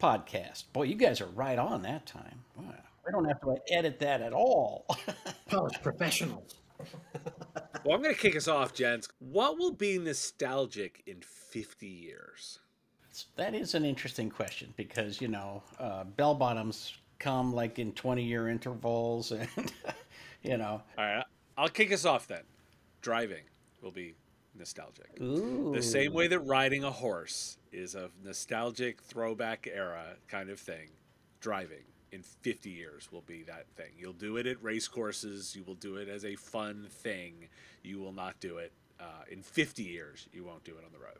podcast. Boy, you guys are right on that time. Wow. I don't have to edit that at all. Polished professionals. Well, I'm going to kick us off, gents. What will be nostalgic in 50 years? that is an interesting question because, you know, uh, bell bottoms come like in 20 year intervals and, you know. All right, I'll kick us off then. Driving will be nostalgic. Ooh. The same way that riding a horse is a nostalgic throwback era kind of thing, driving in 50 years will be that thing. You'll do it at race courses, you will do it as a fun thing. You will not do it uh, in 50 years, you won't do it on the road.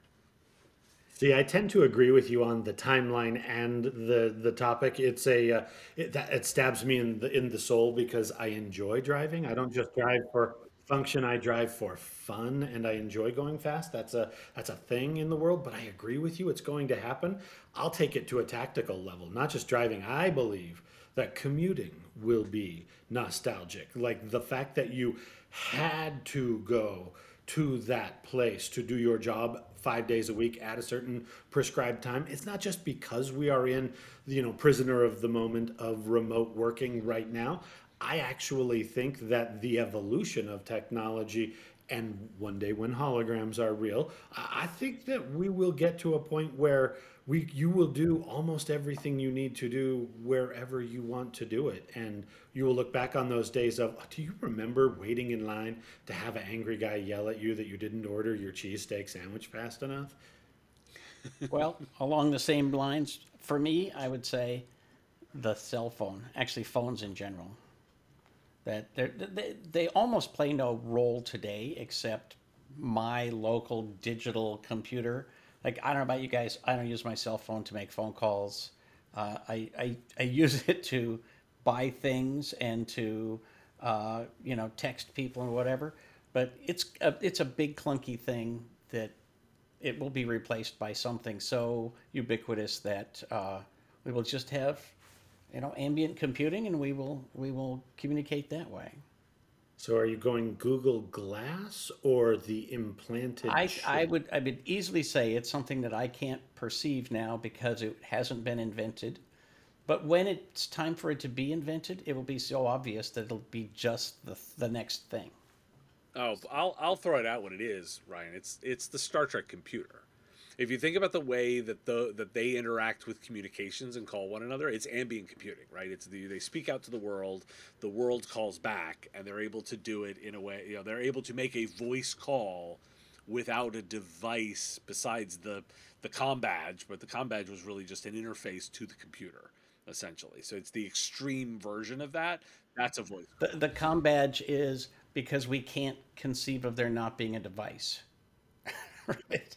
See, I tend to agree with you on the timeline and the the topic. It's a uh, it, that it stabs me in the in the soul because I enjoy driving. I don't just drive for function. I drive for fun, and I enjoy going fast. That's a that's a thing in the world. But I agree with you. It's going to happen. I'll take it to a tactical level, not just driving. I believe that commuting will be nostalgic, like the fact that you had to go to that place to do your job five days a week at a certain prescribed time. It's not just because we are in, you know, prisoner of the moment of remote working right now. I actually think that the evolution of technology and one day when holograms are real, I I think that we will get to a point where we you will do almost everything you need to do wherever you want to do it and you will look back on those days of do you remember waiting in line to have an angry guy yell at you that you didn't order your cheesesteak sandwich fast enough well, along the same lines, for me, I would say the cell phone, actually, phones in general. That they they almost play no role today except my local digital computer. Like I don't know about you guys, I don't use my cell phone to make phone calls. Uh, I, I I use it to buy things and to uh, you know text people and whatever. But it's a, it's a big clunky thing that it will be replaced by something so ubiquitous that uh, we will just have you know ambient computing and we will we will communicate that way so are you going google glass or the implanted I. I would I would easily say it's something that I can't perceive now because it hasn't been invented. But when it's time for it to be invented, it will be so obvious that it'll be just the the next thing. Oh, I'll I'll throw it out what it is, Ryan. It's it's the Star Trek computer. If you think about the way that the that they interact with communications and call one another, it's ambient computing, right? It's the they speak out to the world, the world calls back, and they're able to do it in a way, you know, they're able to make a voice call without a device besides the the com badge, but the com badge was really just an interface to the computer, essentially. So it's the extreme version of that. That's a voice. The the com badge is because we can't conceive of there not being a device. right.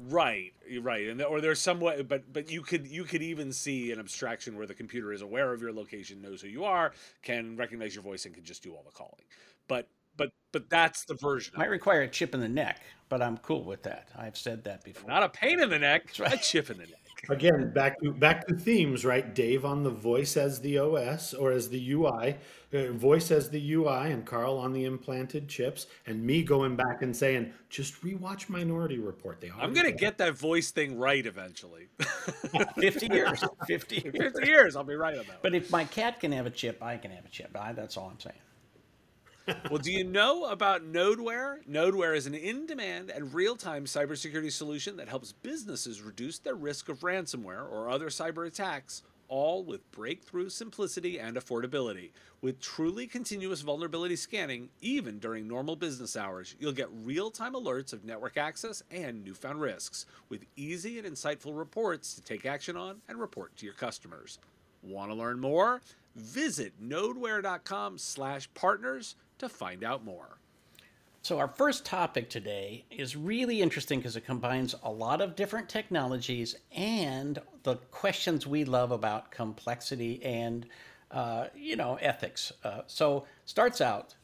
Right, right, and or there's some way, but but you could you could even see an abstraction where the computer is aware of your location, knows who you are, can recognize your voice, and can just do all the calling. But but but that's the version. Might require a chip in the neck, but I'm cool with that. I've said that before. Not a pain in the neck, right. a chip in the neck. Again, back to back to themes, right? Dave on the voice as the OS or as the UI, uh, voice as the UI, and Karl on the implanted chips, and me going back and saying, just rewatch Minority Report. They I'm gonna get that voice thing right eventually. 50 years. 50 years. 50 years, I'll be right about. that. But if my cat can have a chip, I can have a chip. I, that's all I'm saying. Well, do you know about Nodeware? Nodeware is an in demand and real time cybersecurity solution that helps businesses reduce their risk of ransomware or other cyber attacks, all with breakthrough simplicity and affordability. With truly continuous vulnerability scanning, even during normal business hours, you'll get real time alerts of network access and newfound risks, with easy and insightful reports to take action on and report to your customers. Want to learn more? Visit nodeware.com slash partners to find out more. So, our first topic today is really interesting because it combines a lot of different technologies and the questions we love about complexity and uh, you know, ethics. Uh, so starts out,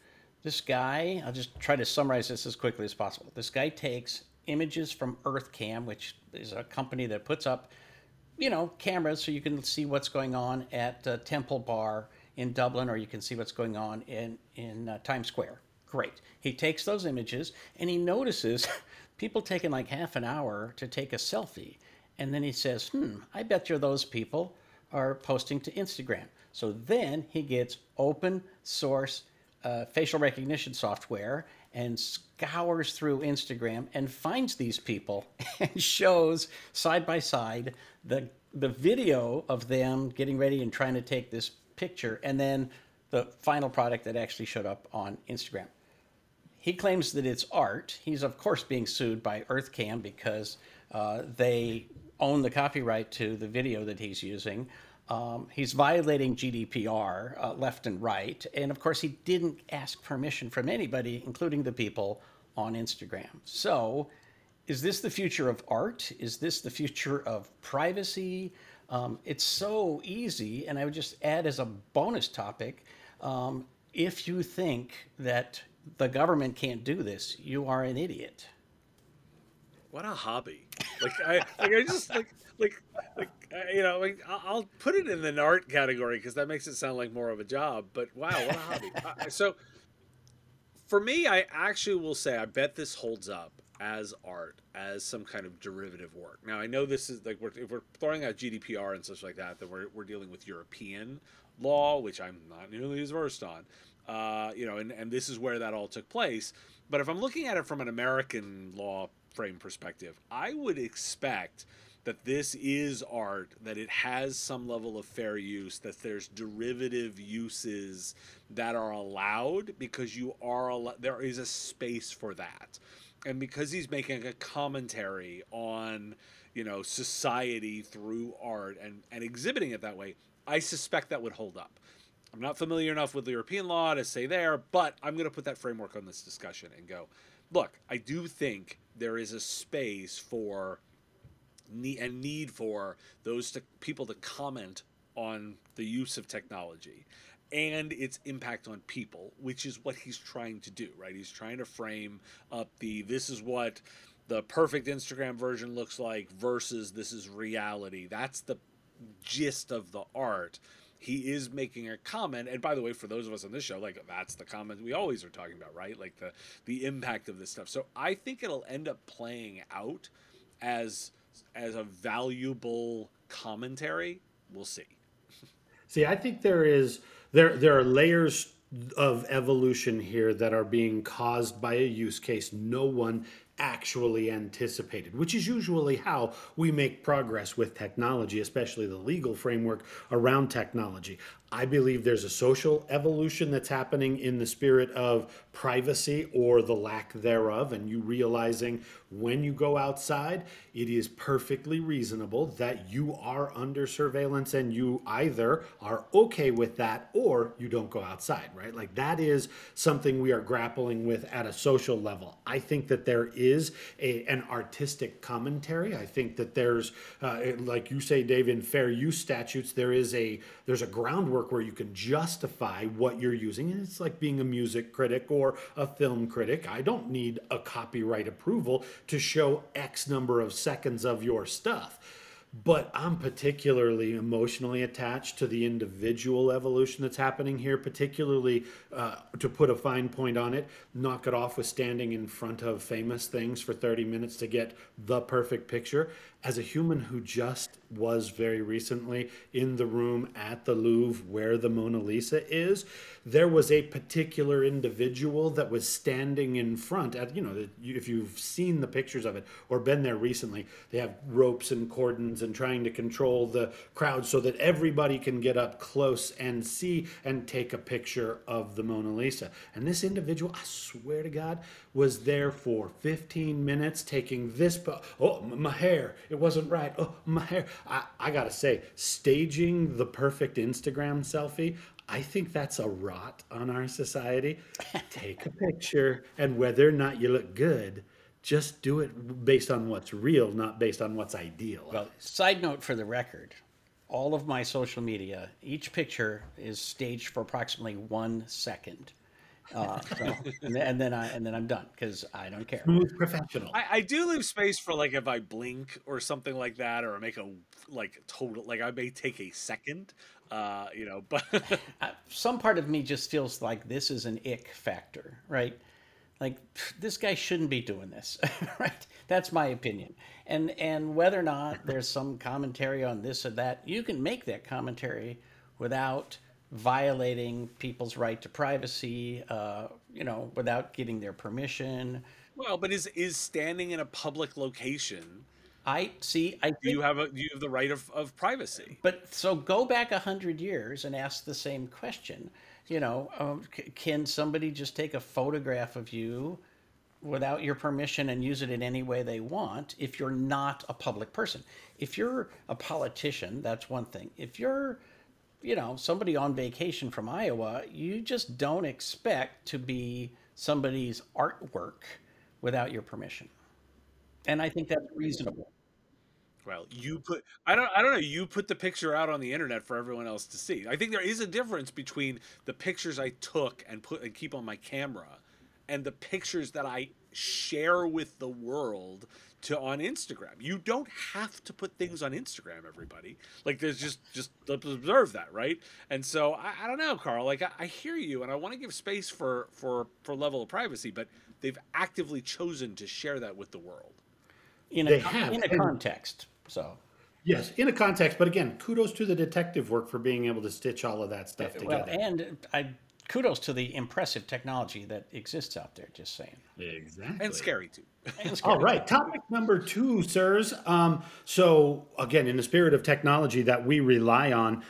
this guy. I'll just try to summarize this as quickly as possible. This guy takes images from EarthCam, which is a company that puts up, you know, cameras so you can see what's going on at uh, Temple Bar in Dublin, or you can see what's going on in in uh, Times Square. Great. He takes those images and he notices people taking like half an hour to take a selfie, and then he says, "Hmm, I bet you those people are posting to Instagram." So then he gets open source uh, facial recognition software and scours through Instagram and finds these people and shows side by side the the video of them getting ready and trying to take this picture and then the final product that actually showed up on Instagram. He claims that it's art. He's of course being sued by EarthCam because uh, they own the copyright to the video that he's using. Um, he's violating GDPR uh, left and right. And of course, he didn't ask permission from anybody, including the people on Instagram. So, is this the future of art? Is this the future of privacy? Um, it's so easy. And I would just add as a bonus topic um, if you think that the government can't do this, you are an idiot. What a hobby! Like I, like I just like like like you know like I'll put it in the art category because that makes it sound like more of a job. But wow, what a hobby! so for me, I actually will say I bet this holds up as art, as some kind of derivative work. Now I know this is like we're, if we're throwing out GDPR and such like that, then we're we're dealing with European law, which I'm not nearly as versed on. Uh, you know, and, and this is where that all took place. But if I'm looking at it from an American law frame perspective, I would expect that this is art, that it has some level of fair use, that there's derivative uses that are allowed because you are al- there is a space for that. And because he's making a commentary on, you know, society through art and, and exhibiting it that way, I suspect that would hold up. I'm not familiar enough with European law to say there, but I'm going to put that framework on this discussion and go, look, I do think there is a space for need and need for those to, people to comment on the use of technology and its impact on people, which is what he's trying to do, right? He's trying to frame up the this is what the perfect Instagram version looks like versus this is reality. That's the gist of the art. He is making a comment, and by the way, for those of us on this show, like that's the comment we always are talking about, right? Like the the impact of this stuff. So I think it'll end up playing out as as a valuable commentary. We'll see. See, I think there is there there are layers of evolution here that are being caused by a use case no one actually anticipated, which is usually how we make progress with technology, especially the legal framework around technology. I believe there's a social evolution that's happening in the spirit of privacy or the lack thereof, and you realizing when you go outside, it is perfectly reasonable that you are under surveillance and you either are okay with that or you don't go outside, right? Like that is something we are grappling with at a social level. I think that there is a, an artistic commentary. I think that there's, uh, like you say, Dave, in fair use statutes, there is a there's a groundwork where you can justify what you're using. And it's like being a music critic or a film critic. I don't need a copyright approval to show X number of seconds of your stuff. But I'm particularly emotionally attached to the individual evolution that's happening here, particularly uh, to put a fine point on it, knock it off with standing in front of famous things for 30 minutes to get the perfect picture. As a human who just was very recently in the room at the Louvre where the Mona Lisa is, there was a particular individual that was standing in front at you know if you've seen the pictures of it or been there recently they have ropes and cordons and trying to control the crowd so that everybody can get up close and see and take a picture of the Mona Lisa. And this individual I swear to god was there for 15 minutes taking this po- oh my hair it wasn't right oh my hair I, I gotta say staging the perfect Instagram selfie I think that's a rot on our society. Take a picture, and whether or not you look good, just do it based on what's real, not based on what's ideal. Well, side note for the record all of my social media, each picture is staged for approximately one second. Uh, so, and, then, and then I and then I'm done because I don't care. Smooth professional. I, I do leave space for like if I blink or something like that, or make a like total like I may take a second, uh, you know. But Uh, Some part of me just feels like this is an ick factor, right? Like this guy shouldn't be doing this, right? That's my opinion. And and whether or not there's some commentary on this or that, you can make that commentary without violating people's right to privacy, uh, you know, without getting their permission. well, but is is standing in a public location? I see. I Do think you have a do you have the right of, of privacy? But so go back a hundred years and ask the same question. You know, um, c- can somebody just take a photograph of you without your permission and use it in any way they want if you're not a public person? If you're a politician, that's one thing. If you're, you know, somebody on vacation from Iowa, you just don't expect to be somebody's artwork without your permission. And I think that's reasonable. Well, you put I don't I don't know, you put the picture out on the internet for everyone else to see. I think there is a difference between the pictures I took and put and keep on my camera and the pictures that I share with the world to on Instagram. You don't have to put things on Instagram, everybody. Like there's just just let's observe that, right? And so I, I don't know, Karl. Like I, I hear you, and I want to give space for for for level of privacy, but they've actively chosen to share that with the world. In They a, have, in a context. So. Yes, in a context, but again, kudos to the detective work for being able to stitch all of that stuff Well, together. and I kudos to the impressive technology that exists out there. Just saying. exactly. And scary too. All right, topic number two, sirs. Um, so, again, in the spirit of technology that we rely on,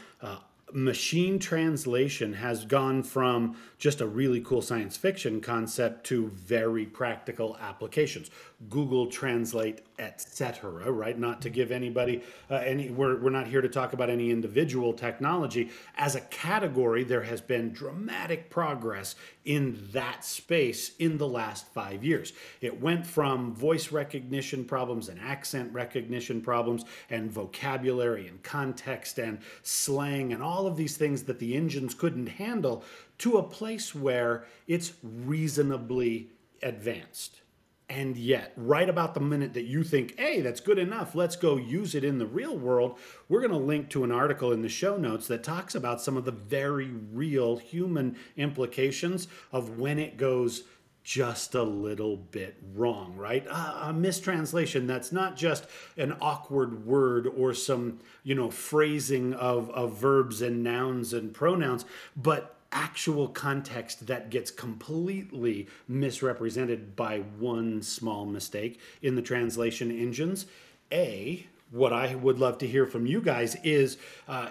machine translation has gone from just a really cool science fiction concept to very practical applications. Google Translate, etc. Right? Not to give anybody uh, any. We're we're not here to talk about any individual technology. As a category, there has been dramatic progress in that space in the last five years. It went from voice recognition problems and accent recognition problems and vocabulary and context and slang and all of these things that the engines couldn't handle to a place where it's reasonably advanced. And yet, right about the minute that you think, hey, that's good enough, let's go use it in the real world, we're going to link to an article in the show notes that talks about some of the very real human implications of when it goes just a little bit wrong, right? A, a mistranslation that's not just an awkward word or some, you know, phrasing of, of verbs and nouns and pronouns, but actual context that gets completely misrepresented by one small mistake in the translation engines. A, what I would love to hear from you guys is uh,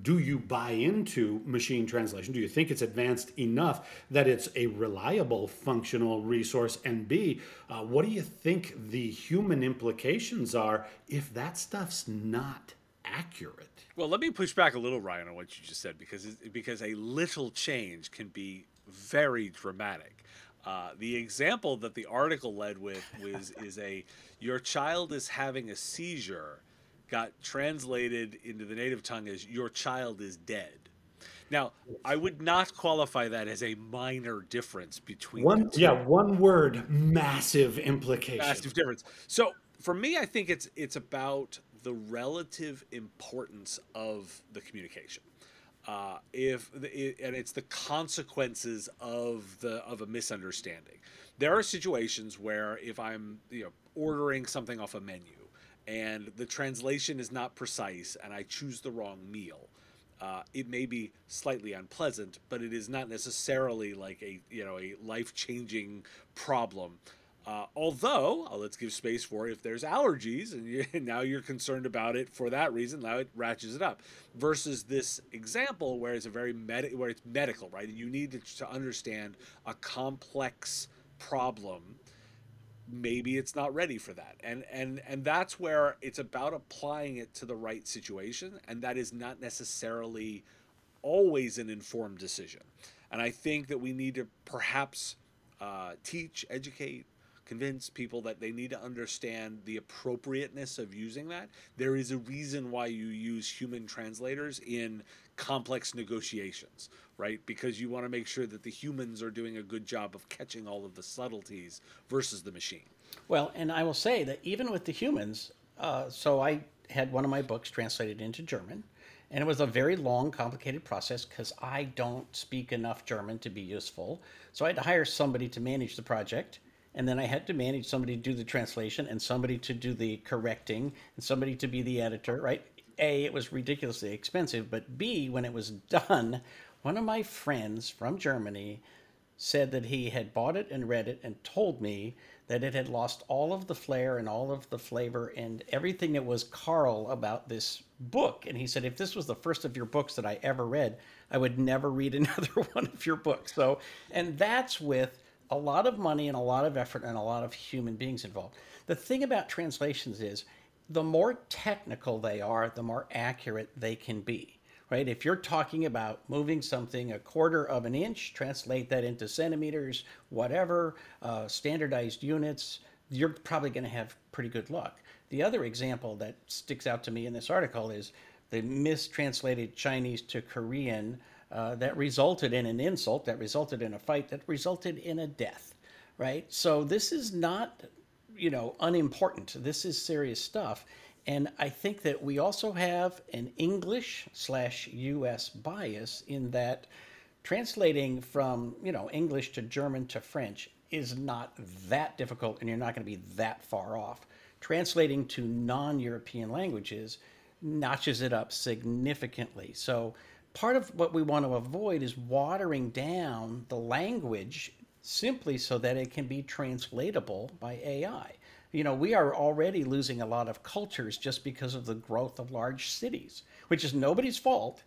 do you buy into machine translation? Do you think it's advanced enough that it's a reliable functional resource? And B, uh, what do you think the human implications are if that stuff's not accurate? Well, let me push back a little, Ryan, on what you just said because because a little change can be very dramatic. Uh, the example that the article led with was is a your child is having a seizure, got translated into the native tongue as your child is dead. Now, I would not qualify that as a minor difference between One, yeah, one word, massive implication. massive difference. So for me, I think it's it's about the relative importance of the communication. Uh, if and it's the consequences of the of a misunderstanding. There are situations where if I'm you know ordering something off a menu and the translation is not precise and I choose the wrong meal, uh, it may be slightly unpleasant, but it is not necessarily like a you know a life changing problem. Uh, although uh, let's give space for if there's allergies and you, now you're concerned about it for that reason, now it ratchets it up. Versus this example where it's a very med- where it's medical, right? You need to, to understand a complex problem maybe it's not ready for that and and and that's where it's about applying it to the right situation and that is not necessarily always an informed decision and i think that we need to perhaps uh, teach educate convince people that they need to understand the appropriateness of using that. There is a reason why you use human translators in complex negotiations, right? Because you want to make sure that the humans are doing a good job of catching all of the subtleties versus the machine. Well, and I will say that even with the humans, uh, so I had one of my books translated into German, and it was a very long, complicated process because I don't speak enough German to be useful. So I had to hire somebody to manage the project, and then I had to manage somebody to do the translation, and somebody to do the correcting, and somebody to be the editor, right? A, it was ridiculously expensive, but B, when it was done, one of my friends from Germany said that he had bought it and read it and told me that it had lost all of the flair and all of the flavor and everything that was Karl about this book. And he said, if this was the first of your books that I ever read, I would never read another one of your books. So, and that's with a lot of money and a lot of effort and a lot of human beings involved. The thing about translations is the more technical they are, the more accurate they can be right? If you're talking about moving something a quarter of an inch, translate that into centimeters, whatever, uh, standardized units, you're probably going to have pretty good luck. The other example that sticks out to me in this article is the mistranslated Chinese to Korean uh, that resulted in an insult, that resulted in a fight, that resulted in a death, right? So this is not, you know, unimportant. This is serious stuff. And I think that we also have an English slash US bias in that translating from, you know, English to German to French is not that difficult and you're not going to be that far off. Translating to non European languages notches it up significantly. So, part of what we want to avoid is watering down the language simply so that it can be translatable by AI you know, we are already losing a lot of cultures just because of the growth of large cities, which is nobody's fault,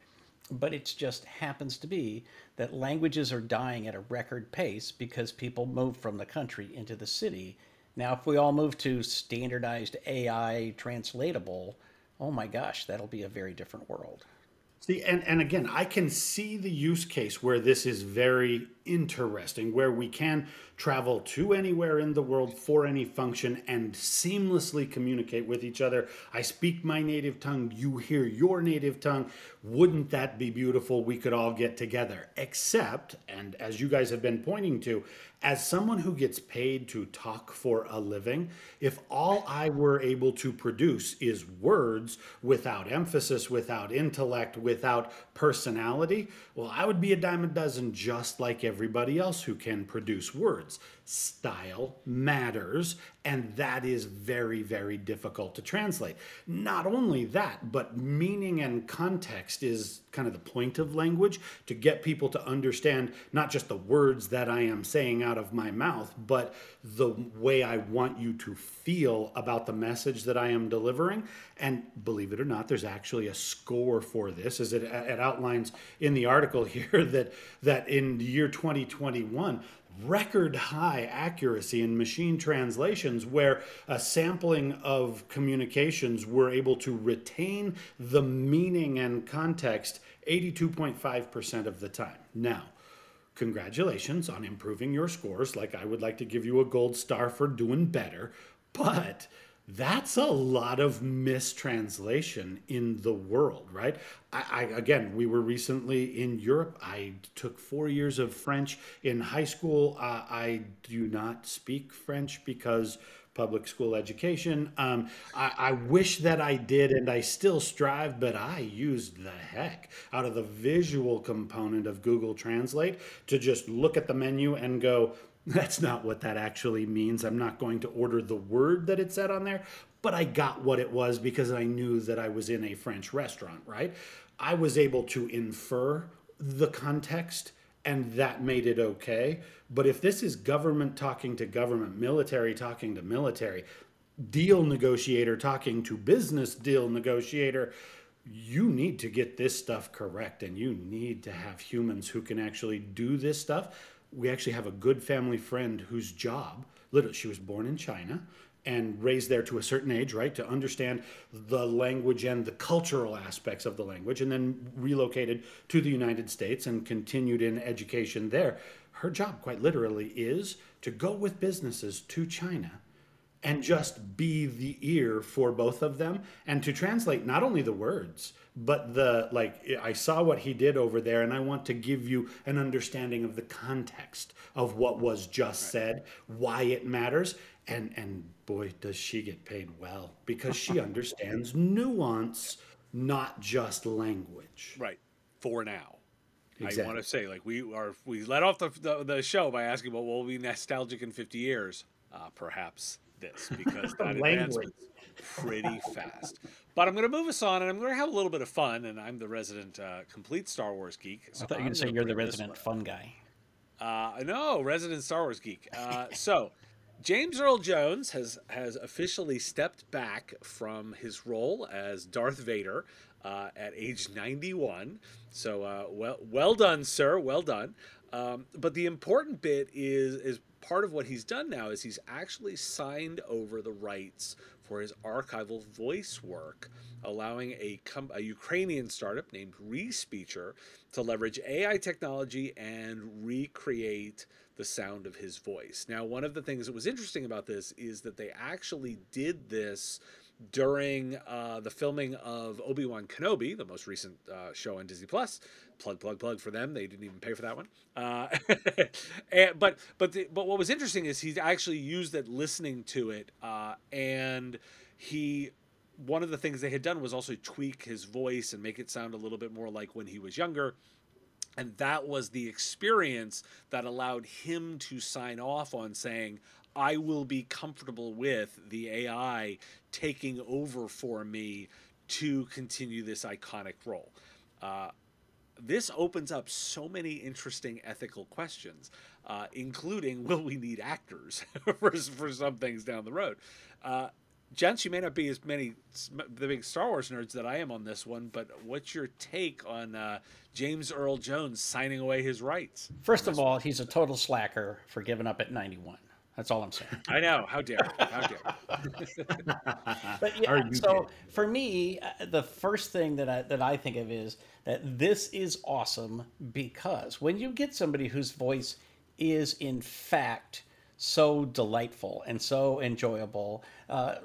but it just happens to be that languages are dying at a record pace because people move from the country into the city. Now, if we all move to standardized AI translatable, oh my gosh, that'll be a very different world. See, and, and again, I can see the use case where this is very interesting, where we can travel to anywhere in the world for any function and seamlessly communicate with each other. I speak my native tongue, you hear your native tongue. Wouldn't that be beautiful? We could all get together. Except, and as you guys have been pointing to, as someone who gets paid to talk for a living, if all I were able to produce is words without emphasis, without intellect, without personality, well, I would be a dime a dozen just like everybody else who can produce words. Style matters, and that is very, very difficult to translate. Not only that, but meaning and context is kind of the point of language to get people to understand not just the words that I am saying out of my mouth, but the way I want you to feel about the message that I am delivering. And believe it or not, there's actually a score for this, as it, it outlines in the article here that that in the year 2021 record high accuracy in machine translations where a sampling of communications were able to retain the meaning and context 82.5% of the time. Now, congratulations on improving your scores. Like, I would like to give you a gold star for doing better, but that's a lot of mistranslation in the world, right? I, I, again, we were recently in Europe. I took four years of French in high school. Uh, I do not speak French because public school education. Um, I, I, wish that I did, and I still strive, but I used the heck out of the visual component of Google Translate to just look at the menu and go, that's not what that actually means. I'm not going to order the word that it said on there, but I got what it was because I knew that I was in a French restaurant, right? I was able to infer the context and that made it okay. But if this is government talking to government, military talking to military, deal negotiator talking to business deal negotiator, you need to get this stuff correct and you need to have humans who can actually do this stuff we actually have a good family friend whose job, literally, she was born in China. and raised there to a certain age, right, to understand the language and the cultural aspects of the language, and then relocated to the United States and continued in education there. Her job, quite literally, is to go with businesses to China and just be the ear for both of them and to translate not only the words but the like i saw what he did over there and i want to give you an understanding of the context of what was just right. said why it matters and and boy does she get paid well because she understands nuance not just language. Right. For now. Exactly. i want to say like we are we let off the, the, the show by asking well will we be nostalgic in 50 years. Uh, perhaps this because that advancement's pretty fast. But I'm going to move us on, and I'm going to have a little bit of fun. And I'm the resident uh, complete Star Wars geek. So I thought you were going to say you're the resident fun guy. Uh, no, resident Star Wars geek. Uh, so, James Earl Jones has has officially stepped back from his role as Darth Vader uh, at age 91. So, uh, well, well done, sir. Well done. Um, but the important bit is is part of what he's done now is he's actually signed over the rights for his archival voice work, allowing a, com- a Ukrainian startup named Respeecher to leverage AI technology and recreate the sound of his voice. Now, one of the things that was interesting about this is that they actually did this during uh, the filming of Obi Wan Kenobi, the most recent uh, show on Disney Plus. Plug, plug, plug for them. They didn't even pay for that one. Uh, and, but but the, but what was interesting is he actually used it listening to it, uh, and he one of the things they had done was also tweak his voice and make it sound a little bit more like when he was younger. And that was the experience that allowed him to sign off on saying, I will be comfortable with the AI taking over for me to continue this iconic role. Uh, this opens up so many interesting ethical questions, uh, including will we need actors for, for some things down the road? Uh, gents, you may not be as many the big Star Wars nerds that I am on this one, but what's your take on uh, James Earl Jones signing away his rights? First of all, he's a total slacker for giving up at 91. That's all I'm saying. I know. How dare? How dare? but yeah, so for me, uh, the first thing that I that I think of is that this is awesome because when you get somebody whose voice is in fact so delightful and so enjoyable, uh,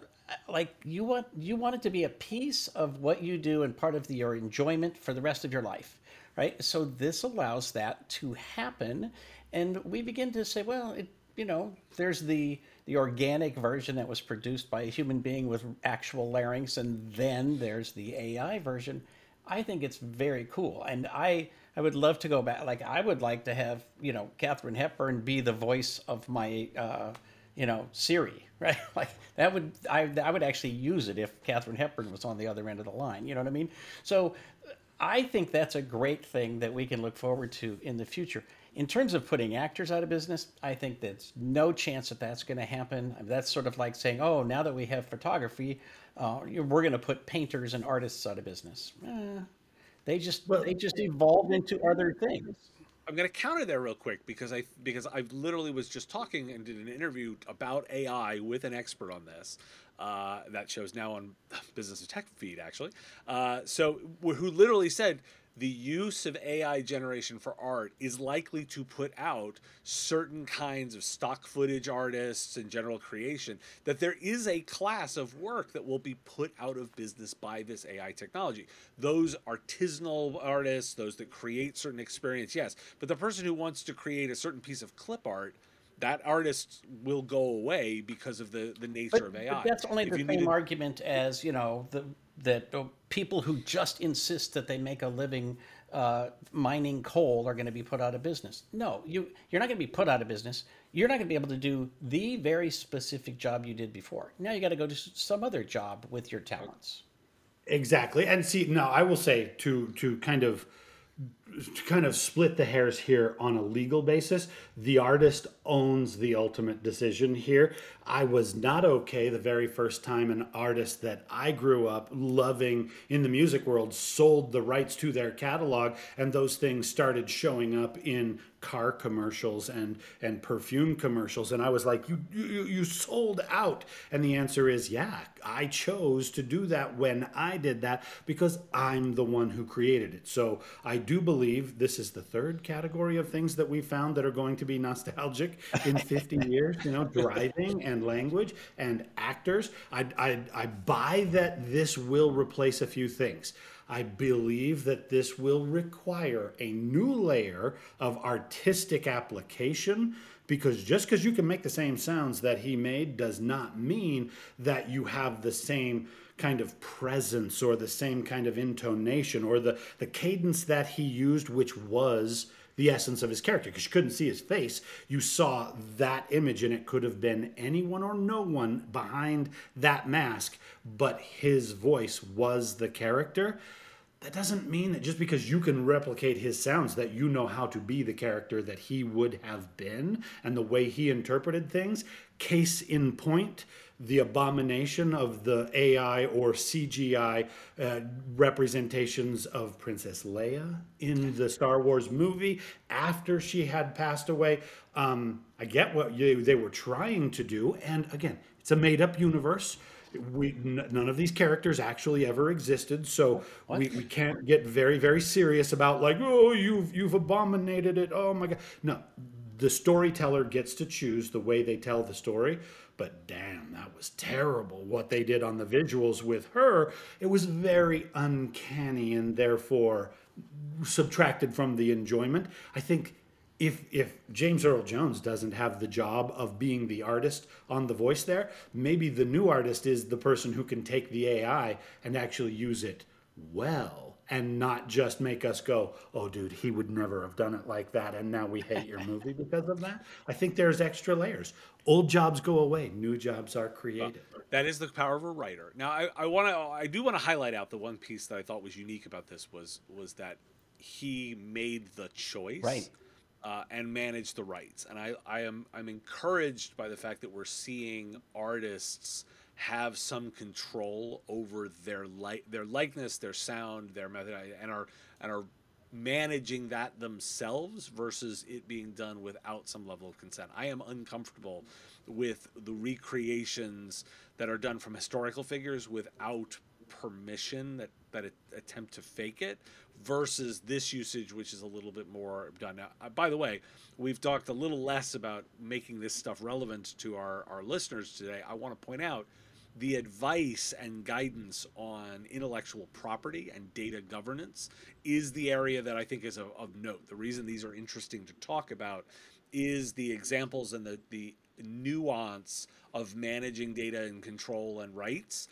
like you want you want it to be a piece of what you do and part of the, your enjoyment for the rest of your life, right? So this allows that to happen, and we begin to say, well, it you know, there's the the organic version that was produced by a human being with actual larynx, and then there's the AI version. I think it's very cool, and I I would love to go back. Like I would like to have you know Katharine Hepburn be the voice of my uh, you know Siri, right? Like that would I I would actually use it if Katharine Hepburn was on the other end of the line. You know what I mean? So I think that's a great thing that we can look forward to in the future. In terms of putting actors out of business, I think there's no chance that that's going to happen. That's sort of like saying, oh, now that we have photography, uh, we're going to put painters and artists out of business. Eh, they just well, they just evolved into other things. I'm going to counter there real quick because I because I literally was just talking and did an interview about AI with an expert on this. Uh, that show's now on Business of Tech feed actually. Uh, so who literally said the use of AI generation for art is likely to put out certain kinds of stock footage artists and general creation, that there is a class of work that will be put out of business by this AI technology. Those artisanal artists, those that create certain experience, yes. But the person who wants to create a certain piece of clip art, that artist will go away because of the, the nature but, of AI. that's only if the same argument as, you know, the that people who just insist that they make a living uh, mining coal are going to be put out of business. No, you you're not going to be put out of business. You're not going to be able to do the very specific job you did before. Now you got to go to some other job with your talents. Exactly, and see now I will say to to kind of kind of split the hairs here on a legal basis. The artist owns the ultimate decision here. I was not okay the very first time an artist that I grew up loving in the music world sold the rights to their catalog, and those things started showing up in car commercials and and perfume commercials and I was like you you you sold out and the answer is yeah I chose to do that when I did that because I'm the one who created it so I do believe this is the third category of things that we found that are going to be nostalgic in 50 years you know driving and language and actors. I I I buy that this will replace a few things. I believe that this will require a new layer of artistic application because just because you can make the same sounds that he made does not mean that you have the same kind of presence or the same kind of intonation or the, the cadence that he used, which was the essence of his character because you couldn't see his face. You saw that image, and it could have been anyone or no one behind that mask, but his voice was the character that doesn't mean that just because you can replicate his sounds that you know how to be the character that he would have been and the way he interpreted things case in point the abomination of the AI or CGI uh, representations of Princess Leia in the Star Wars movie after she had passed away. Um, I get what you, they were trying to do. And again, it's a made up universe we n- none of these characters actually ever existed so we, we can't get very very serious about like oh you've you've abominated it. Oh my god. No the storyteller gets to choose the way they tell the story but damn that was terrible what they did on the visuals with her. It was very uncanny and therefore subtracted from the enjoyment. I think if if James Earl Jones doesn't have the job of being the artist on the voice there, maybe the new artist is the person who can take the AI and actually use it well and not just make us go, "Oh dude, he would never have done it like that and now we hate your movie because of that." I think there's extra layers. Old jobs go away, new jobs are created. Uh, that is the power of a writer. Now, I, I want to, I do want to highlight out the one piece that I thought was unique about this was was that he made the choice Right uh, and manage the rights. And I, I am I'm encouraged by the fact that we're seeing artists have some control over their like their likeness, their sound, their method, and are and are managing that themselves versus it being done without some level of consent. I am uncomfortable with the recreations that are done from historical figures without permission that that attempt to fake it versus this usage, which is a little bit more done. Now, uh, by the way, we've talked a little less about making this stuff relevant to our, our listeners today. I want to point out the advice and guidance on intellectual property and data governance is the area that I think is of, of note. The reason these are interesting to talk about is the examples and the, the nuance of managing data and control and rights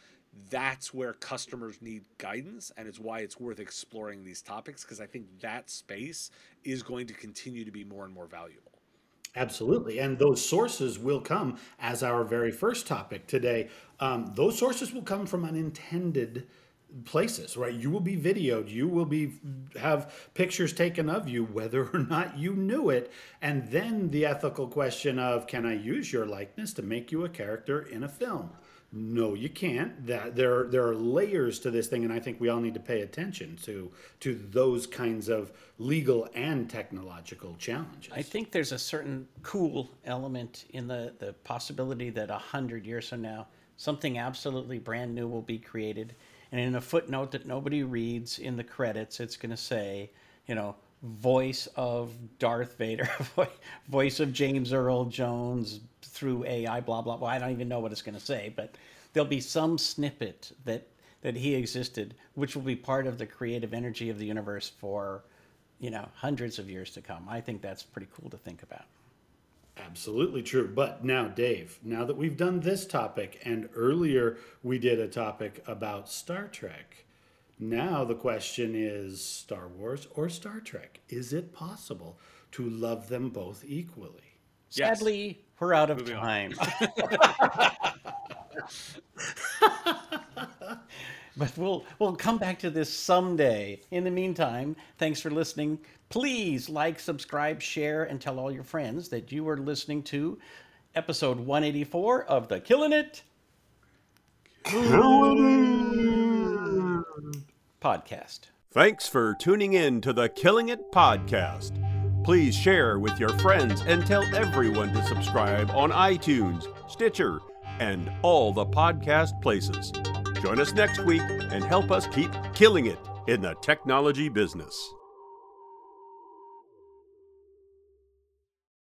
that's where customers need guidance and it's why it's worth exploring these topics because i think that space is going to continue to be more and more valuable Absolutely. And those sources will come as our very first topic today. Um, those sources will come from unintended places right you will be videoed you will be have pictures taken of you whether or not you knew it and then the ethical question of can i use your likeness to make you a character in a film no, you can't. That there there are layers to this thing, and I think we all need to pay attention to to those kinds of legal and technological challenges. I think there's a certain cool element in the the possibility that a hundred years from now, something absolutely brand new will be created, and in a footnote that nobody reads in the credits, it's going to say, you know, voice of Darth Vader, voice of James Earl Jones, through AI, blah blah blah. I don't even know what it's going to say, but there'll be some snippet that that he existed, which will be part of the creative energy of the universe for you know hundreds of years to come. I think that's pretty cool to think about. Absolutely true. But now, Dave, now that we've done this topic, and earlier we did a topic about Star Trek, now the question is Star Wars or Star Trek? Is it possible to love them both equally? Sadly, we're out of Moving time. But we'll we'll come back to this someday. In the meantime, thanks for listening. Please like, subscribe, share, and tell all your friends that you are listening to episode 184 of the Killing It podcast. Thanks for tuning in to the Killing It podcast. Please share with your friends and tell everyone to subscribe on iTunes, Stitcher, and all the podcast places. Join us next week and help us keep killing it in the technology business.